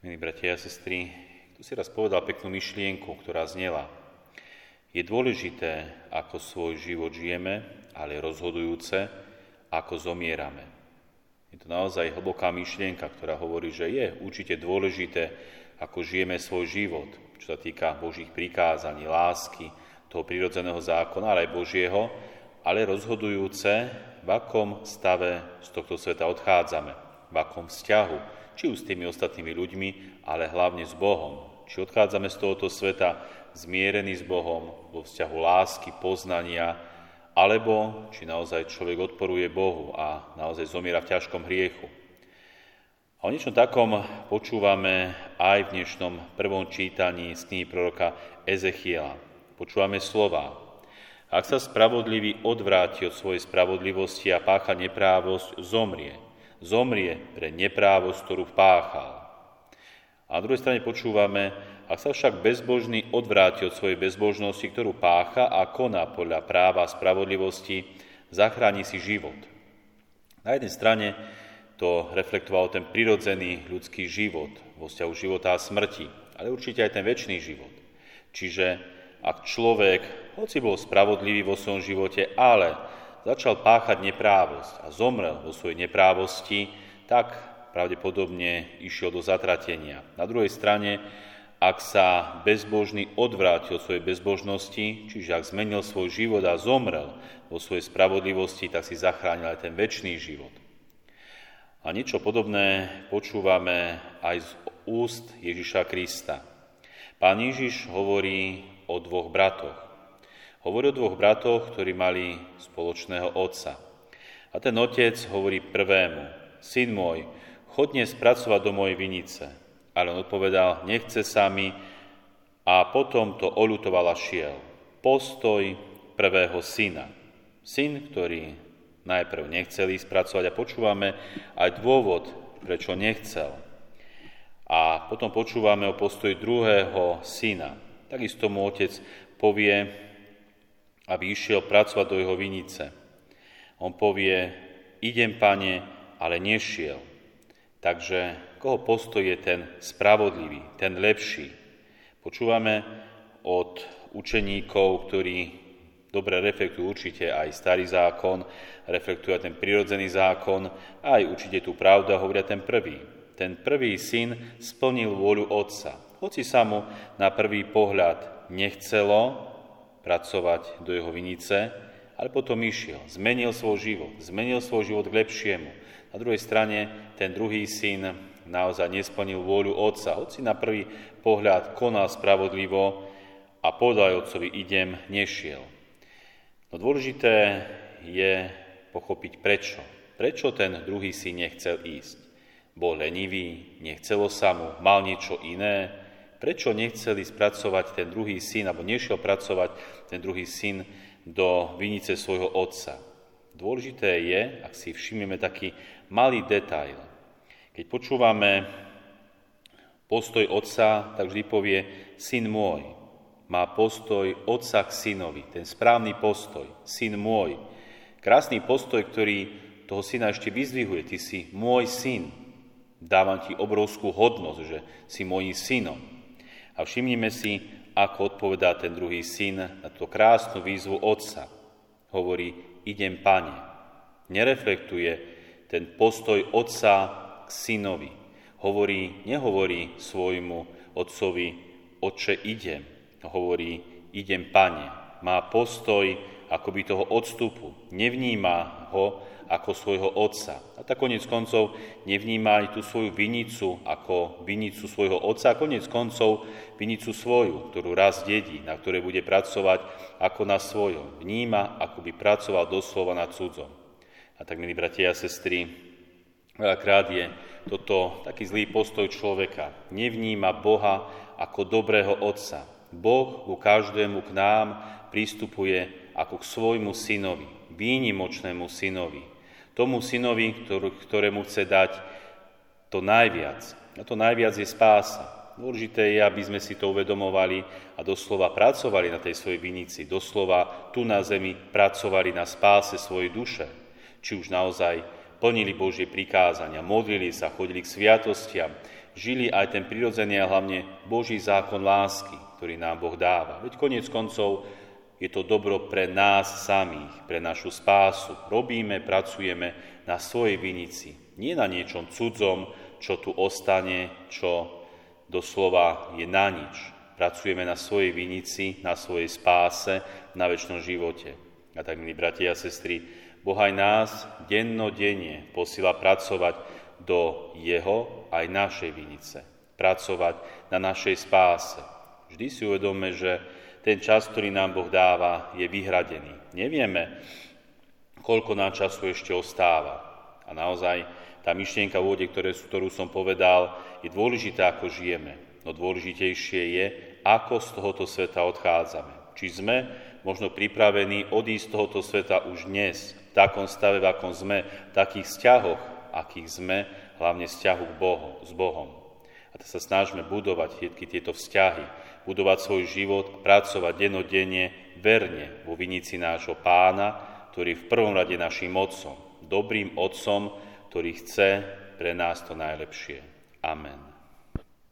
Milí bratia a sestry, tu si raz povedal peknú myšlienku, ktorá znela. Je dôležité, ako svoj život žijeme, ale rozhodujúce, ako zomierame. Je to naozaj hlboká myšlienka, ktorá hovorí, že je určite dôležité, ako žijeme svoj život, čo sa týka Božích prikázaní, lásky, toho prírodzeného zákona, ale aj Božieho, ale rozhodujúce, v akom stave z tohto sveta odchádzame, v akom vzťahu, či už s tými ostatnými ľuďmi, ale hlavne s Bohom. Či odchádzame z tohoto sveta zmierený s Bohom, vo vzťahu lásky, poznania, alebo či naozaj človek odporuje Bohu a naozaj zomiera v ťažkom hriechu. A o niečom takom počúvame aj v dnešnom prvom čítaní z knihy proroka Ezechiela. Počúvame slova. Ak sa spravodlivý odvráti od svojej spravodlivosti a pácha neprávosť, zomrie – zomrie pre neprávosť, ktorú páchal. A na druhej strane počúvame, ak sa však bezbožný odvráti od svojej bezbožnosti, ktorú pácha a koná podľa práva a spravodlivosti, zachráni si život. Na jednej strane to reflektoval ten prirodzený ľudský život vo vzťahu života a smrti, ale určite aj ten väčší život. Čiže ak človek, hoci bol spravodlivý vo svojom živote, ale začal páchať neprávosť a zomrel vo svojej neprávosti, tak pravdepodobne išiel do zatratenia. Na druhej strane, ak sa bezbožný odvrátil od svojej bezbožnosti, čiže ak zmenil svoj život a zomrel vo svojej spravodlivosti, tak si zachránil aj ten väčší život. A niečo podobné počúvame aj z úst Ježiša Krista. Pán Ježiš hovorí o dvoch bratoch. Hovorí o dvoch bratoch, ktorí mali spoločného otca. A ten otec hovorí prvému, syn môj, chod dnes do mojej vinice. Ale on odpovedal, nechce sa mi a potom to oľutoval a šiel. Postoj prvého syna. Syn, ktorý najprv nechcel ísť pracovať a počúvame aj dôvod, prečo nechcel. A potom počúvame o postoji druhého syna. Takisto mu otec povie, aby išiel pracovať do jeho vinice. On povie, idem, pane, ale nešiel. Takže koho postoj je ten spravodlivý, ten lepší? Počúvame od učeníkov, ktorí dobre reflektujú určite aj starý zákon, reflektujú ten prirodzený zákon, aj určite tú pravdu a hovoria ten prvý. Ten prvý syn splnil vôľu otca. Hoci sa mu na prvý pohľad nechcelo, pracovať do jeho vinice, ale potom išiel, zmenil svoj život, zmenil svoj život k lepšiemu. Na druhej strane ten druhý syn naozaj nesplnil vôľu otca, hoci na prvý pohľad konal spravodlivo a povedal otcovi idem, nešiel. No dôležité je pochopiť prečo. Prečo ten druhý syn nechcel ísť? Bol lenivý, nechcelo sa mu, mal niečo iné, Prečo nechceli spracovať ten druhý syn, alebo nešiel pracovať ten druhý syn do vinice svojho otca? Dôležité je, ak si všimneme taký malý detail. Keď počúvame postoj otca, tak vždy povie syn môj. Má postoj otca k synovi, ten správny postoj, syn môj. Krásny postoj, ktorý toho syna ešte vyzdvihuje. Ty si môj syn. Dávam ti obrovskú hodnosť, že si môjim synom. A všimnime si, ako odpovedá ten druhý syn na tú krásnu výzvu otca. Hovorí, idem pane. Nereflektuje ten postoj otca k synovi. Hovorí, nehovorí svojmu otcovi, oče, idem. Hovorí, idem pane. Má postoj akoby toho odstupu. Nevníma ho ako svojho otca. A tak konec koncov nevníma aj tú svoju vinicu ako vinicu svojho otca a konec koncov vinicu svoju, ktorú raz dedí, na ktorej bude pracovať ako na svojom. Vníma, ako by pracoval doslova na cudzom. A tak, milí bratia a sestry, veľakrát je toto taký zlý postoj človeka. Nevníma Boha ako dobrého otca. Boh ku každému k nám pristupuje ako k svojmu synovi, výnimočnému synovi, tomu synovi, ktorému chce dať to najviac. A to najviac je spása. Dôležité je, aby sme si to uvedomovali a doslova pracovali na tej svojej vinici, doslova tu na zemi pracovali na spáse svojej duše. Či už naozaj plnili Božie prikázania, modlili sa, chodili k sviatostiam, žili aj ten prirodzený a hlavne Boží zákon lásky, ktorý nám Boh dáva. Veď konec koncov je to dobro pre nás samých, pre našu spásu. Robíme, pracujeme na svojej vinici, nie na niečom cudzom, čo tu ostane, čo doslova je na nič. Pracujeme na svojej vinici, na svojej spáse, na väčšnom živote. A tak, milí bratia a sestry, Boh aj nás dennodenne posila pracovať do Jeho aj našej vinice. Pracovať na našej spáse. Vždy si uvedome, že ten čas, ktorý nám Boh dáva, je vyhradený. Nevieme, koľko nám času ešte ostáva. A naozaj tá myšlienka v úvode, ktorú som povedal, je dôležitá, ako žijeme. No dôležitejšie je, ako z tohoto sveta odchádzame. Či sme možno pripravení odísť z tohoto sveta už dnes, v takom stave, v akom sme, v takých vzťahoch, akých sme, hlavne vzťahu k Bohu, s Bohom. A to sa snažíme budovať všetky tieto vzťahy, budovať svoj život, pracovať denodenne, verne vo vinici nášho pána, ktorý v prvom rade našim otcom, dobrým otcom, ktorý chce pre nás to najlepšie. Amen.